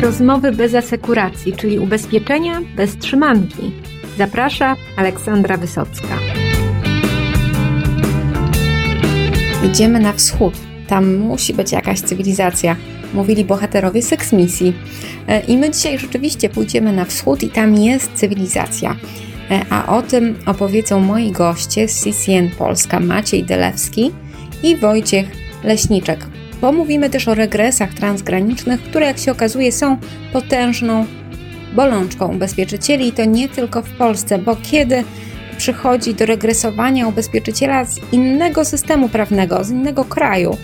Rozmowy bez asekuracji, czyli ubezpieczenia bez trzymanki. Zaprasza Aleksandra Wysocka. Idziemy na wschód. Tam musi być jakaś cywilizacja, mówili bohaterowie seks misji. E, I my dzisiaj rzeczywiście pójdziemy na wschód i tam jest cywilizacja. E, a o tym opowiedzą moi goście z CCN Polska Maciej Delewski i Wojciech Leśniczek. Pomówimy też o regresach transgranicznych, które jak się okazuje są potężną bolączką ubezpieczycieli i to nie tylko w Polsce, bo kiedy przychodzi do regresowania ubezpieczyciela z innego systemu prawnego, z innego kraju,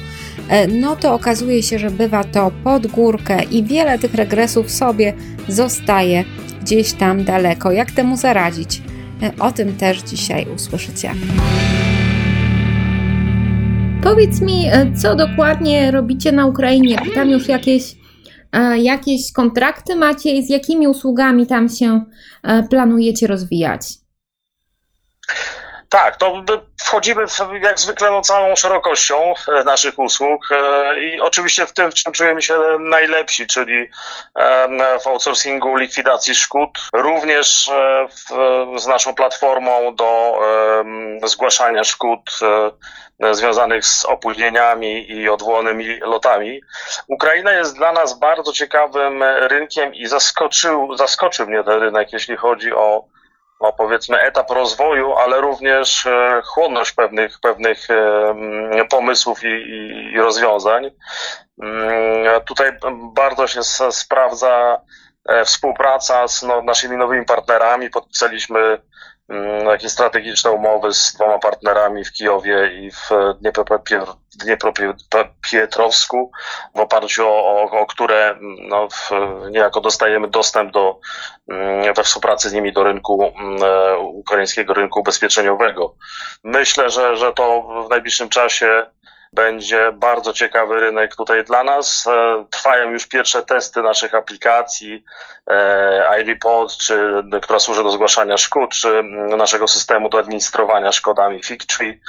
e, no to okazuje się, że bywa to pod górkę i wiele tych regresów sobie zostaje gdzieś tam daleko. Jak temu zaradzić? E, o tym też dzisiaj usłyszycie. Powiedz mi, e, co dokładnie robicie na Ukrainie? Czy tam już jakieś, e, jakieś kontrakty macie i z jakimi usługami tam się planujecie rozwijać? Tak, to wchodzimy w, jak zwykle no, całą szerokością e, naszych usług e, i oczywiście w tym, w czym czujemy się najlepsi, czyli w outsourcingu likwidacji szkód, również e, w, z naszą platformą do zgłaszania szkód związanych z opóźnieniami i odwołanymi lotami. Ukraina jest dla nas bardzo ciekawym rynkiem i zaskoczył, zaskoczył mnie ten rynek, jeśli chodzi o no powiedzmy etap rozwoju, ale również e, chłonność pewnych, pewnych e, pomysłów i, i rozwiązań. Mm, tutaj bardzo się sprawdza e, współpraca z no, naszymi nowymi partnerami. Podpisaliśmy Mm, jakieś strategiczne umowy z dwoma partnerami w Kijowie i w Dniepropietrowsku, w oparciu o, o, o które mm, no, w, niejako dostajemy dostęp do, mm, we współpracy z nimi do rynku, e, ukraińskiego rynku ubezpieczeniowego. Myślę, że, że to w najbliższym czasie będzie bardzo ciekawy rynek tutaj dla nas. E, trwają już pierwsze testy naszych aplikacji e, iReport, czy, która służy do zgłaszania szkód, czy naszego systemu do administrowania szkodami FigTree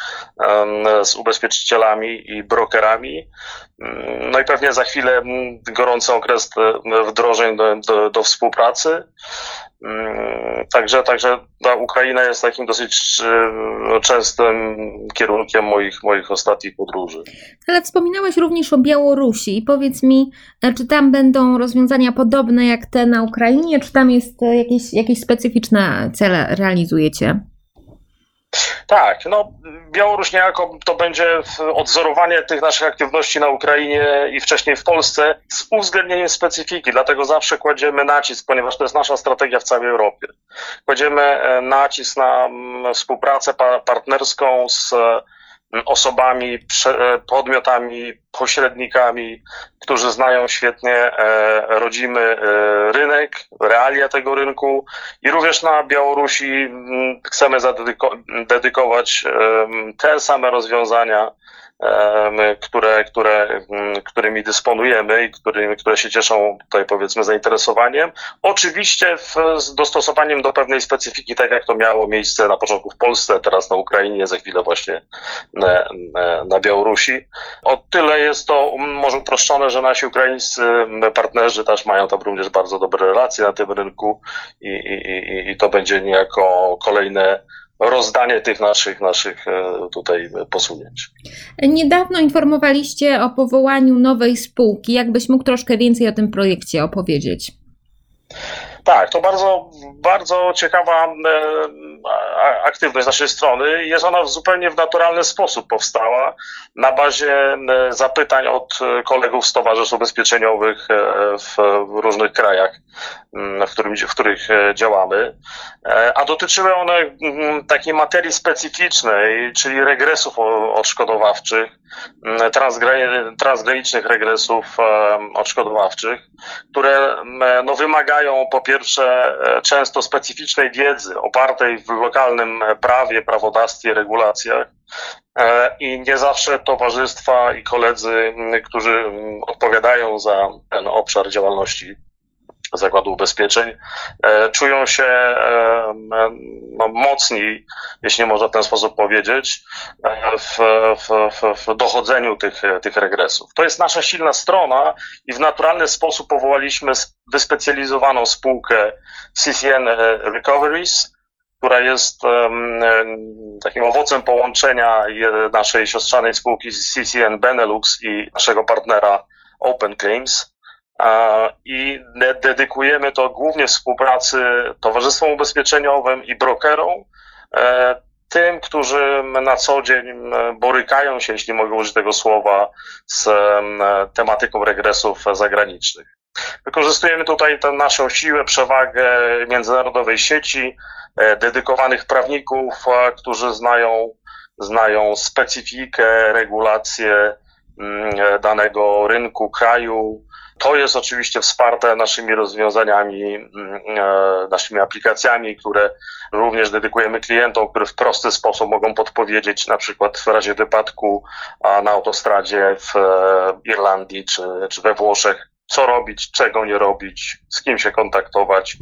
z ubezpieczycielami i brokerami. No i pewnie za chwilę gorący okres e, wdrożeń do, do, do współpracy. Także, także ta Ukraina jest takim dosyć e, częstym kierunkiem moich, moich ostatnich podróży. Ale wspominałeś również o Białorusi. Powiedz mi, e, czy tam będą rozwiązania podobne jak te na Ukrainie, czy tam jest jakieś, jakieś specyficzne cele realizujecie? Tak, no Białoruś niejako to będzie odzorowanie tych naszych aktywności na Ukrainie i wcześniej w Polsce z uwzględnieniem specyfiki, dlatego zawsze kładziemy nacisk, ponieważ to jest nasza strategia w całej Europie. Kładziemy e, nacisk na mm, współpracę partnerską z osobami, podmiotami, pośrednikami, którzy znają świetnie e, rodzimy e, rynek, realia tego rynku i również na Białorusi chcemy zadedykować te same rozwiązania, które, które, którymi dysponujemy i którymi, które się cieszą tutaj powiedzmy zainteresowaniem. Oczywiście w, z dostosowaniem do pewnej specyfiki, tak jak to miało miejsce na początku w Polsce, teraz na Ukrainie, za chwilę właśnie na, na Białorusi. O tyle jest to może uproszczone, że nasi ukraińscy partnerzy też mają tam również bardzo dobre relacje na tym rynku i, i, i, i to będzie niejako kolejne rozdanie tych naszych, naszych e, tutaj posunięć. Niedawno informowaliście o powołaniu nowej spółki. Jakbyś mógł troszkę więcej o tym projekcie opowiedzieć? Tak, to bardzo, bardzo ciekawa e, aktywność naszej strony. Jest ona zupełnie w naturalny sposób powstała na bazie e, zapytań od kolegów z towarzystw ubezpieczeniowych e, w różnych krajach, w, którym, w których działamy. A dotyczyły one takiej materii specyficznej, czyli regresów odszkodowawczych, transgranicznych regresów odszkodowawczych, które no, wymagają po pierwsze e, często specyficznej wiedzy opartej w lokalnym prawie, prawodawstwie, regulacjach. E, I nie zawsze towarzystwa i koledzy, którzy odpowiadają za ten obszar działalności, zakładu ubezpieczeń, e, czują się e, no, mocni, jeśli można w ten sposób powiedzieć, w, w, w, dochodzeniu tych, tych regresów. To jest nasza silna strona i w naturalny sposób powołaliśmy wyspecjalizowaną spółkę CCN Recoveries, która jest takim owocem połączenia naszej siostrzanej spółki CCN Benelux i naszego partnera Open Claims i dedykujemy to głównie współpracy towarzystwom ubezpieczeniowym i brokerom, e, tym, którzy na co dzień borykają się, jeśli mogę użyć tego słowa, z tematyką regresów zagranicznych. Wykorzystujemy tutaj tę naszą siłę, przewagę międzynarodowej sieci, e, dedykowanych prawników, którzy znają, znają specyfikę, regulacje danego rynku, kraju, to jest oczywiście wsparte naszymi rozwiązaniami, mm, e, naszymi aplikacjami, które również dedykujemy klientom, które w prosty sposób mogą podpowiedzieć, na przykład w razie wypadku na autostradzie w e, Irlandii czy, czy we Włoszech, co robić, czego nie robić, z kim się kontaktować.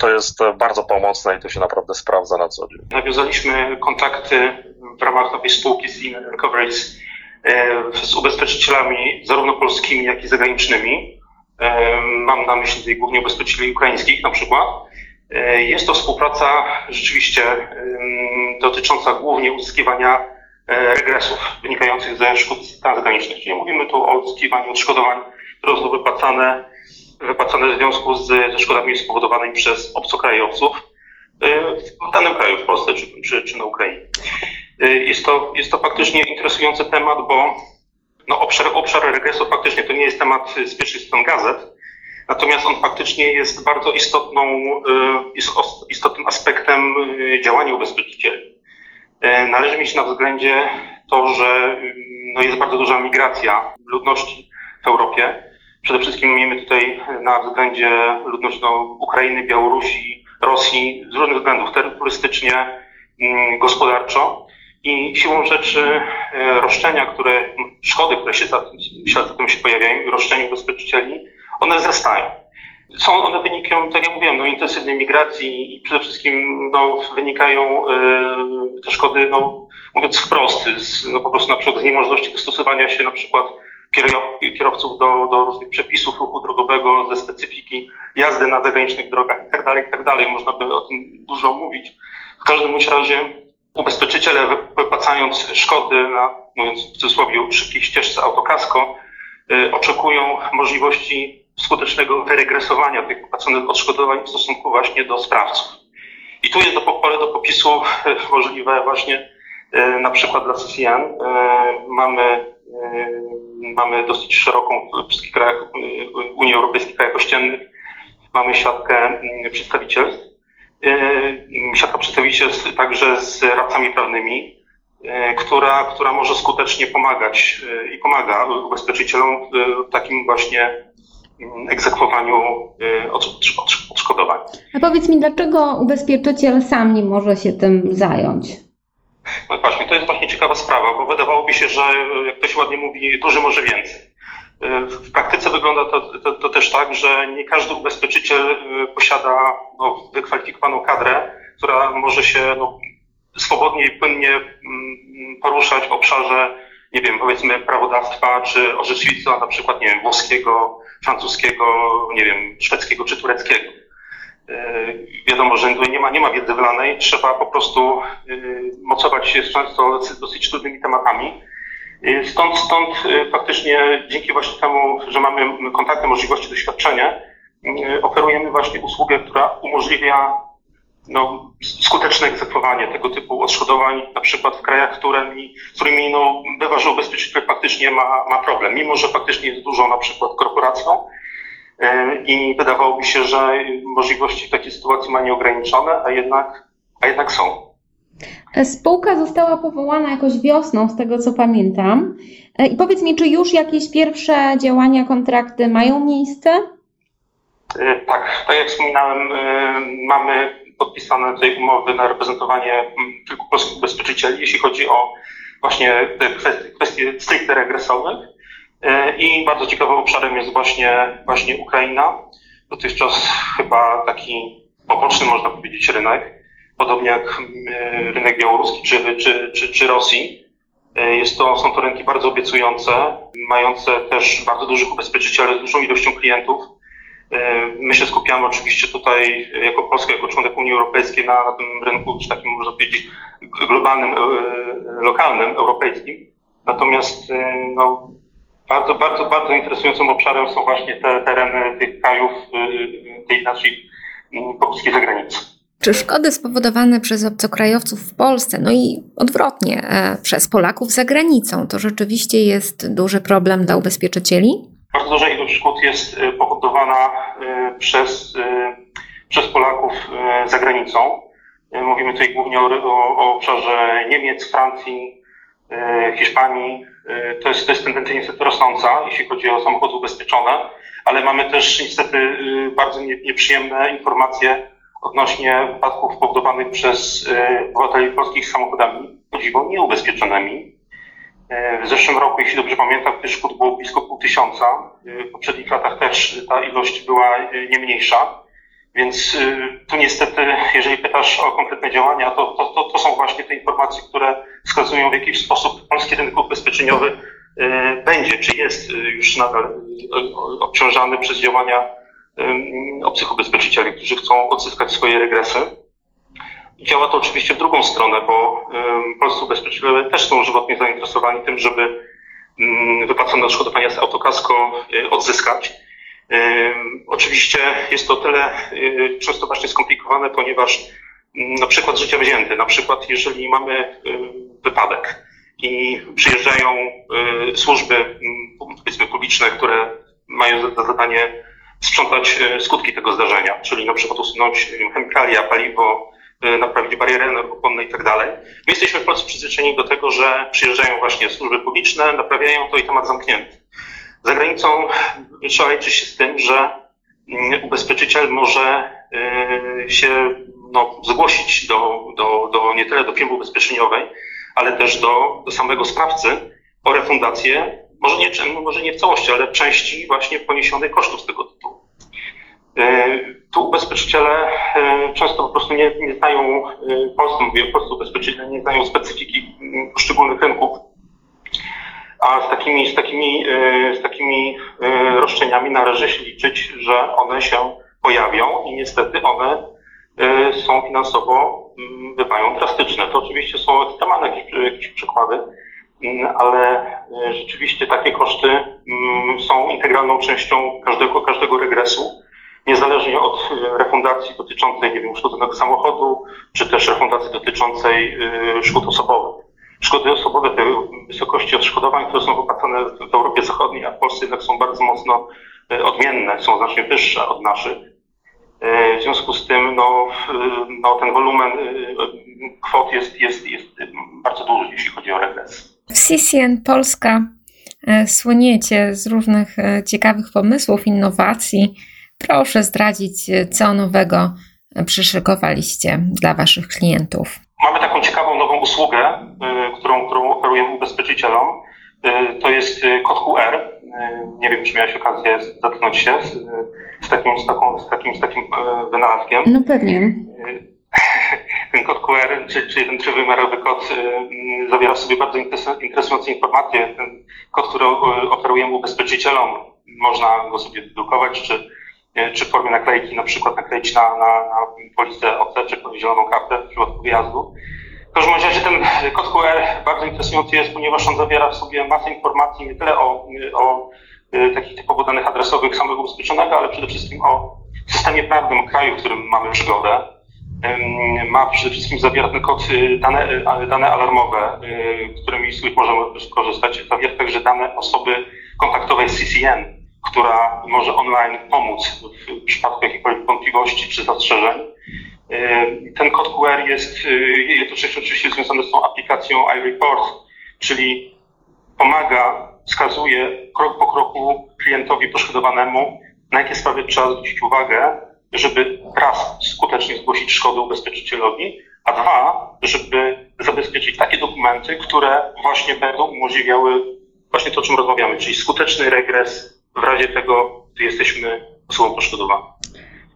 To jest bardzo pomocne i to się naprawdę sprawdza na co dzień. Nawiązaliśmy kontakty w ramach nowej spółki z Inner Recoveries e, z ubezpieczycielami zarówno polskimi, jak i zagranicznymi. Mam na myśli głównie ubezpieczycieli ukraińskich na przykład. E, jest to współpraca rzeczywiście dotycząca głównie uzyskiwania e, regresów wynikających ze szkód transgranicznych. Czyli mówimy tu o uzyskiwaniu odszkodowań, które wypłacane, wypłacane w związku z, ze szkodami spowodowanymi przez obcokrajowców e, w danym kraju, w Polsce czy, czy, czy na Ukrainie. Jest to, jest to faktycznie interesujący temat, bo no obszar, obszar regresu faktycznie to nie jest temat z pierwszych stron gazet, natomiast on faktycznie jest bardzo istotną, y, istotnym aspektem y, działania ubezpieczycieli. Y, należy mieć na względzie to, że no jest bardzo duża migracja ludności w Europie. Przede wszystkim miejmy tutaj na względzie ludność no, Ukrainy, Białorusi, Rosji z różnych względów, turystycznie, mm, gospodarczo. I siłą rzeczy e, roszczenia, które, szkody, które się za, za tym się pojawiają, roszczenia ubezpieczycieli, one wzrastają. Są one wynikają, tak jak mówiłem, no, intensywnej migracji i przede wszystkim no, wynikają e, te szkody, no, mówiąc wprost, z, no, po prostu na przykład z niemożności dostosowania się na przykład kierowców do, do różnych przepisów ruchu drogowego, ze specyfiki jazdy na zagranicznych drogach itd., tak itd. Tak Można by o tym dużo mówić. W każdym razie ubezpieczyciele wypłacając szkody na, mówiąc w cudzysłowie, szybkiej ścieżce autokasko, y, oczekują możliwości skutecznego wyregresowania tych wypłaconych odszkodowań w stosunku właśnie do sprawców. I tu jest do, pole do popisu y, możliwe właśnie y, na przykład dla CCN. Mamy, mamy dosyć szeroką w wszystkich krajach Unii Europejskiej, krajach ościennych, mamy siatkę przedstawicielstw siatka przedstawi się także z radcami prawnymi, e, która, która może skutecznie pomagać e, i pomaga ubezpieczycielom w takim właśnie mm, egzekwowaniu e, odszkodowań. A powiedz mi, dlaczego ubezpieczyciel sam nie może się tym zająć? No właśnie, to jest właśnie ciekawa sprawa, bo wydawałoby się, że jak to się ładnie mówi, duży może więcej. W praktyce wygląda to, to, to, też tak, że nie każdy ubezpieczyciel y, posiada no, wykwalifikowaną kadrę, która może się no, swobodnie i płynnie mm, poruszać w obszarze, nie wiem, powiedzmy prawodawstwa czy orzecznictwa na przykład, nie wiem, włoskiego, francuskiego, nie wiem, szwedzkiego czy tureckiego. Wiadomo, że nie ma, nie ma wiedzy wlanej, trzeba po prostu mocować się z często dosyć trudnymi tematami Y, stąd, stąd y, faktycznie dzięki właśnie temu, że mamy kontakty, możliwości doświadczenia, y, oferujemy właśnie usługę, która umożliwia no, skuteczne egzekwowanie tego typu odszkodowań, na przykład w krajach, którymi, z którymi no, bywa, że ubezpieczyciel faktycznie ma, ma problem, mimo że faktycznie jest dużą na przykład korporacją i wydawałoby się, że możliwości w takiej sytuacji ma nieograniczone, a jednak, a jednak są. Spółka została powołana jakoś wiosną, z tego co pamiętam. E, I powiedz mi, czy już jakieś pierwsze działania, kontrakty mają miejsce? E, tak, tak jak wspominałem, e, mamy podpisane tutaj umowy na reprezentowanie kilku polskich ubezpieczycieli, jeśli chodzi o właśnie te kwestie, kwestie stricte regresowych. I bardzo ciekawym obszarem jest właśnie, właśnie Ukraina. dotychczas chyba taki poboczny, można powiedzieć, rynek, podobnie jak e, rynek białoruski czy, czy, czy, czy Rosji. E, jest to, są to rynki bardzo obiecujące, mające też bardzo dużych ubezpieczycieli z dużą ilością klientów. E, my się skupiamy oczywiście tutaj jako Polska, jako członek Unii Europejskiej na, na tym rynku, czy takim można powiedzieć globalnym, lokalnym, europejskim. Natomiast no, bardzo, bardzo, bardzo interesującym obszarem są właśnie te tereny tych krajów, tej naszej pobliskiej zagranicy. Czy szkody spowodowane przez obcokrajowców w Polsce, no i odwrotnie, e, przez Polaków za granicą, to rzeczywiście jest duży problem dla ubezpieczycieli? Bardzo duża ilość szkód jest e, powodowana e, przez, przez Polaków za granicą. Mówimy tutaj głównie o, o, obszarze Niemiec, Francji, Hiszpanii. To jest, to jest tendencja niestety rosnąca, jeśli chodzi o samochody ubezpieczone, ale mamy też niestety bardzo nieprzyjemne informacje odnośnie wypadków powodowanych przez e, obywateli polskich samochodami, podziwą nieubezpieczonymi. E, w zeszłym roku, jeśli dobrze pamiętam, tych szkód było blisko pół tysiąca. E, w poprzednich latach też ta ilość była nie mniejsza. Więc tu niestety, jeżeli pytasz o konkretne działania, to, to, to, to są właśnie te informacje, które wskazują w jakiś sposób polski rynek ubezpieczeniowy będzie, czy jest już nadal obciążany przez działania obcych ubezpieczycieli, którzy chcą odzyskać swoje regresy. Działa to oczywiście w drugą stronę, bo polscy ubezpieczyciele też są żywotnie zainteresowani tym, żeby wypłacone odszkodowania z autokasko e, odzyskać. Oczywiście jest to tyle e, często właśnie skomplikowane, ponieważ na przykład życia wzięty, na przykład jeżeli mamy wypadek i przyjeżdżają e, służby powiedzmy publiczne, które mają za zadanie sprzątać e, skutki tego zdarzenia, czyli na przykład usunąć chemikalia, paliwo, e, naprawić bariery energochłonne i tak dalej. My jesteśmy w Polsce przyzwyczajeni do tego, że przyjeżdżają właśnie służby publiczne, naprawiają to i temat zamknięty. Za granicą trzeba liczyć się z tym, że mm, ubezpieczyciel może e, się no, zgłosić do, do, do, nie tyle do firmy ubezpieczeniowej, ale też do, do samego sprawcy o refundację może nie, może nie w całości, ale części właśnie poniesionych kosztów z tego tytułu. E, tu ubezpieczyciele e, często po prostu nie, nie znają, e, polscy mówię, polscy ubezpieczyciele nie znają specyfiki mm, poszczególnych rynków, a z takimi, z takimi, z takimi roszczeniami należy się liczyć, że one się pojawią i niestety one są finansowo, mm, bywają drastyczne. To oczywiście są ekstremalne jakieś, jakieś przykłady, ale e, rzeczywiście takie koszty mm, są integralną częścią każdego, każdego regresu, niezależnie od e, refundacji dotyczącej, nie wiem, uszkodzonego samochodu, czy też refundacji dotyczącej e, szkód osobowych. Szkody osobowe, te wysokości odszkodowań, które są wypłacane w Europie Zachodniej, a w Polsce jednak są bardzo mocno odmienne, są znacznie wyższe od naszych. W związku z tym no, no, ten wolumen kwot jest, jest, jest bardzo duży, jeśli chodzi o regres. W CCN Polska e, słoniecie z różnych e, ciekawych pomysłów, innowacji. Proszę zdradzić, e, co nowego przyszykowaliście dla Waszych klientów. Mamy taką ciekawą nową usługę, którą, którą oferujemy ubezpieczycielom. To jest kod QR. Nie wiem, czy miałeś okazję zetknąć się z, z, takim, z, taką, z, takim, z takim wynalazkiem. No pewnie ten kod QR, czy, czy ten trzywymiarowy kod y, zawiera w sobie bardzo interesujące informacje. Ten kod, który oferujemy ubezpieczycielom, można go sobie drukować, czy, y, czy w formie naklejki na przykład nakleić na, na, na policję OC, czy zieloną kartę w przypadku wyjazdu. W każdym razie ten kod QR bardzo interesujący jest, ponieważ on zawiera w sobie masę informacji nie tyle o, o y, takich typowo danych adresowych samego ubezpieczonego, ale przede wszystkim o systemie prawnym kraju, w którym mamy przygodę ma przede wszystkim zawiera kod dane, y, dane alarmowe, y, którymi z których możemy skorzystać. Zawiera także dane osoby kontaktowej CCN, która może online pomóc w przypadku jakichkolwiek wątpliwości czy zastrzeżeń. Ten kod QR jest jednocześnie oczywiście związany z tą aplikacją iReport, czyli pomaga, wskazuje krok po kroku klientowi poszkodowanemu, na jakie sprawy trzeba zwrócić uwagę, żeby raz skutecznie zgłosić szkodę ubezpieczycielowi, a dwa, żeby zabezpieczyć takie dokumenty, które właśnie będą umożliwiały właśnie to, o czym rozmawiamy, czyli skuteczny regres w razie tego, gdy jesteśmy osobą poszkodowaną.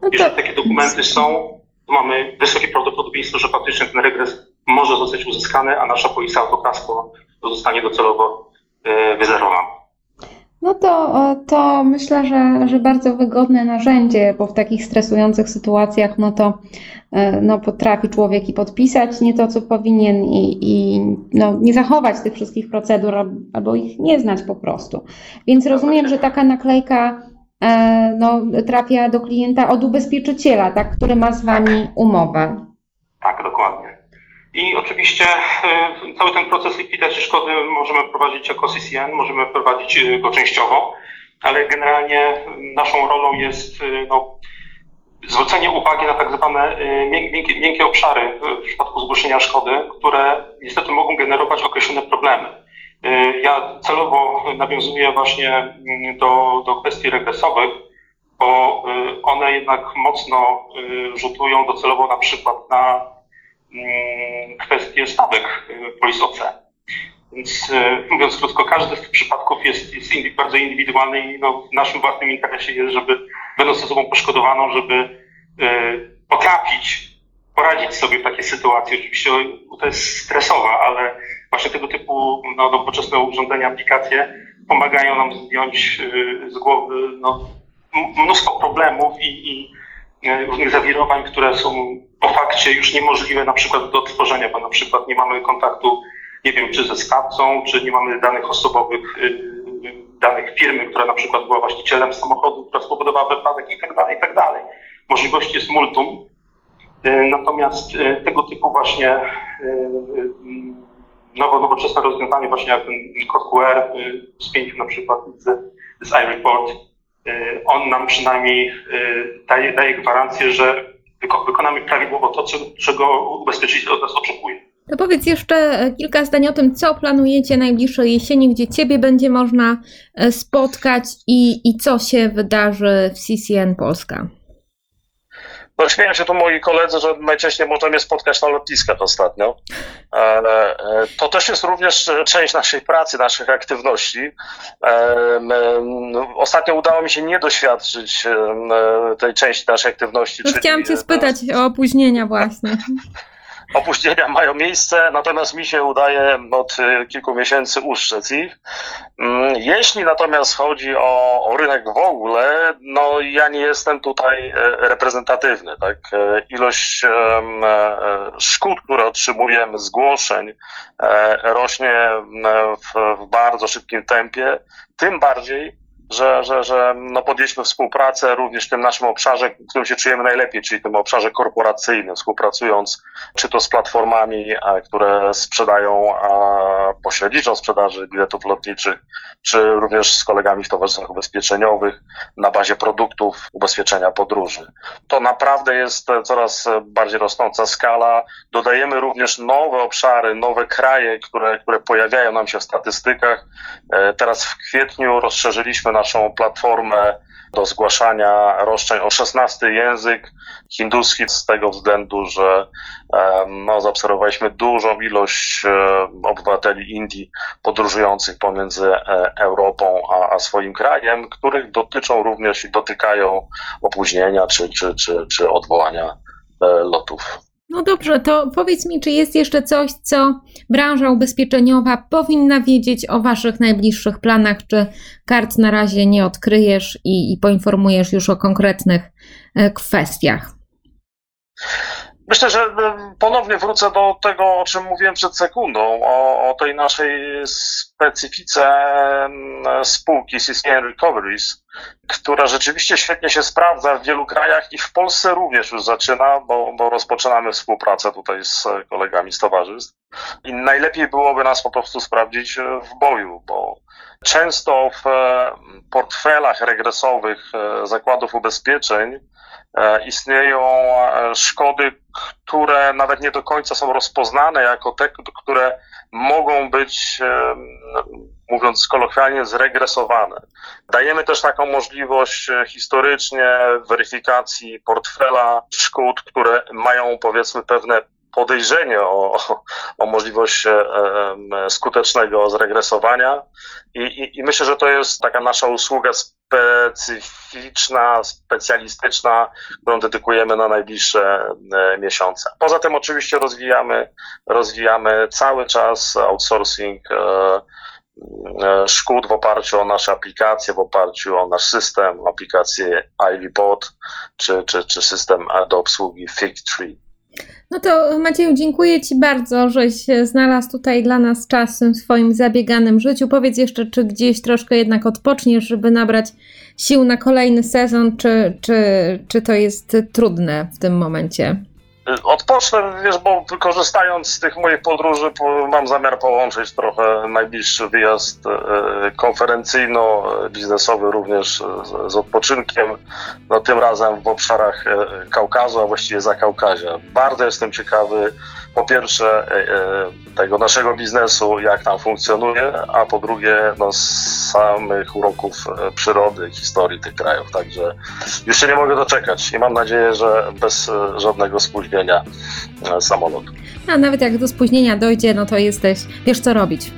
No to... Jeżeli takie dokumenty są, to mamy wysokie prawdopodobieństwo, że faktycznie ten regres może zostać uzyskany, a nasza polisa autokasko zostanie docelowo e, wyzerowana. No to, to myślę, że, że bardzo wygodne narzędzie, bo w takich stresujących sytuacjach, no to e, no, potrafi człowiek i podpisać nie to, co powinien, i, i no, nie zachować tych wszystkich procedur, albo ich nie znać po prostu. Więc rozumiem, że taka naklejka e, no, trafia do klienta od ubezpieczyciela, tak, który ma z Wami umowę. Tak, dokładnie. I oczywiście e, cały ten proces likwidacji szkody możemy prowadzić jako CCN, możemy prowadzić e, go częściowo, ale generalnie naszą rolą jest no, zwrócenie uwagi na tak zwane miękkie, miękkie obszary w przypadku zgłoszenia szkody, które niestety mogą generować określone problemy. Ja celowo nawiązuję właśnie mm, do, do kwestii regresowych, bo one jednak mocno rzutują docelowo na przykład na kwestię stawek y, Police OC. Więc y, mówiąc krótko, każdy z tych przypadków jest, jest bardzo indywidualny i no, w naszym własnym interesie jest, żeby będąc osobą poszkodowaną, żeby y, potrafić poradzić sobie w takiej sytuacji. Oczywiście to jest stresowa, ale właśnie tego typu no, nowoczesne urządzenia, aplikacje pomagają nam zdjąć z głowy no, mnóstwo problemów i, i różnych zawirowań, które są po fakcie już niemożliwe na przykład do odtworzenia, bo na przykład nie mamy kontaktu, nie wiem, czy ze sprawcą, czy nie mamy danych osobowych, y, y, danych firmy, która na przykład była właścicielem samochodu, która spowodowała wypadek i tak dalej, i tak dalej. Możliwości jest multum. Y, natomiast tego typu właśnie nowo, nowoczesne rozwiązanie, właśnie jak ten kod QR pięciu na przykład z, z iReport, on nam przynajmniej daje, daje gwarancję, że wykonamy prawidłowo to, czego ubezpieczyciel od nas oczekuje. To powiedz jeszcze e, kilka zdań o tym, co planujecie najbliższej jesieni, gdzie Ciebie będzie można e, spotkać i, i co się wydarzy w CCN Polska. No, śmieją się tu moi koledzy, że najczęściej możemy spotkać na lotniskach ostatnio. E, to też jest również część naszej pracy, naszych aktywności. Ostatnio udało mi się nie doświadczyć tej części naszej aktywności. No, chciałam Cię spytać o opóźnienia właśnie. Opóźnienia mają miejsce, natomiast mi się udaje od y, kilku miesięcy uszczec ich. Mm, jeśli natomiast chodzi o, o rynek w ogóle, no ja nie jestem tutaj e, reprezentatywny. Tak? E, ilość e, szkód, które otrzymujemy, zgłoszeń rośnie w, w bardzo szybkim tempie, tym bardziej, że, że, że no podjęliśmy współpracę również w tym naszym obszarze, w którym się czujemy najlepiej, czyli w tym obszarze korporacyjnym, współpracując czy to z platformami, które sprzedają pośredniczą sprzedaży biletów lotniczych, czy również z kolegami w towarzystwach ubezpieczeniowych na bazie produktów ubezpieczenia podróży. To naprawdę jest coraz bardziej rosnąca skala. Dodajemy również nowe obszary, nowe kraje, które, które pojawiają nam się w statystykach. E, teraz w kwietniu rozszerzyliśmy naszą platformę do zgłaszania roszczeń o 16 język hinduski z tego względu, że no, zaobserwowaliśmy dużą ilość obywateli Indii podróżujących pomiędzy e, Europą a, a swoim krajem, których dotyczą również i dotykają opóźnienia czy, czy, czy, czy odwołania e, lotów. No dobrze, to powiedz mi, czy jest jeszcze coś, co branża ubezpieczeniowa powinna wiedzieć o Waszych najbliższych planach, czy kart na razie nie odkryjesz i, i poinformujesz już o konkretnych e, kwestiach? Myślę, że e, ponownie wrócę do tego, o czym mówiłem przed sekundą, o, o tej naszej specyfice spółki CCN Recoveries, która rzeczywiście świetnie się sprawdza w wielu krajach i w Polsce również już zaczyna, bo, bo rozpoczynamy współpracę tutaj z kolegami z towarzystw. I najlepiej byłoby nas po prostu sprawdzić e, w boju, bo często w e, portfelach regresowych zakładów ubezpieczeń E, istnieją e, szkody, które nawet nie do końca są rozpoznane jako te, które mogą być, e, mówiąc kolokwialnie, zregresowane. Dajemy też taką możliwość historycznie weryfikacji portfela szkód, które mają powiedzmy pewne podejrzenie o, o możliwość skutecznego zregresowania I, i, i myślę, że to jest taka nasza usługa specyficzna, specjalistyczna, którą dedykujemy na najbliższe miesiące. Poza tym oczywiście rozwijamy, rozwijamy cały czas outsourcing szkód w oparciu o nasze aplikacje, w oparciu o nasz system, aplikację Ivy Bot, czy, czy, czy system do obsługi Figtree. No to Macieju, dziękuję Ci bardzo, żeś znalazł tutaj dla nas czas w swoim zabieganym życiu. Powiedz jeszcze, czy gdzieś troszkę jednak odpoczniesz, żeby nabrać sił na kolejny sezon, czy, czy, czy to jest trudne w tym momencie? Odpocznę, wiesz, bo korzystając z tych moich podróży, mam zamiar połączyć trochę najbliższy wyjazd e, konferencyjno-biznesowy również z odpoczynkiem, no tym razem w obszarach Kaukazu, a właściwie za Kaukazia. Bardzo jestem ciekawy po pierwsze e, e, tego naszego biznesu, jak tam funkcjonuje, a po drugie no, samych uroków e, przyrody, historii tych krajów. Także już się nie mogę doczekać i mam nadzieję, że bez żadnego spóźnienia samolotu. A nawet jak do spóźnienia dojdzie, no to jesteś, wiesz co robić.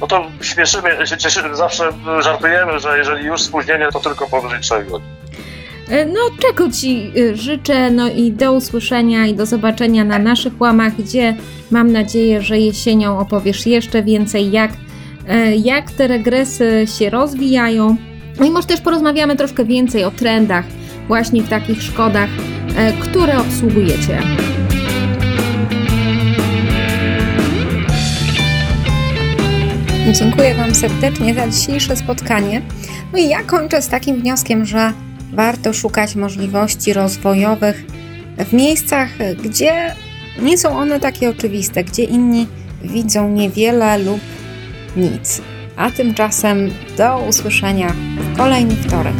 No to śmieszymy, się cieszymy, zawsze żartujemy, że jeżeli już spóźnienie, to tylko powyżej 3 godzin. E, no, czego Ci e, życzę, no i do usłyszenia i do zobaczenia na naszych łamach, gdzie mam nadzieję, że jesienią opowiesz jeszcze więcej, jak, e, jak te regresy się rozwijają. No i może też porozmawiamy troszkę więcej o trendach właśnie w takich szkodach, które obsługujecie. Dziękuję Wam serdecznie za dzisiejsze spotkanie. No i ja kończę z takim wnioskiem, że warto szukać możliwości rozwojowych w miejscach, gdzie nie są one takie oczywiste, gdzie inni widzą niewiele lub nic. A tymczasem do usłyszenia w kolejny wtorek.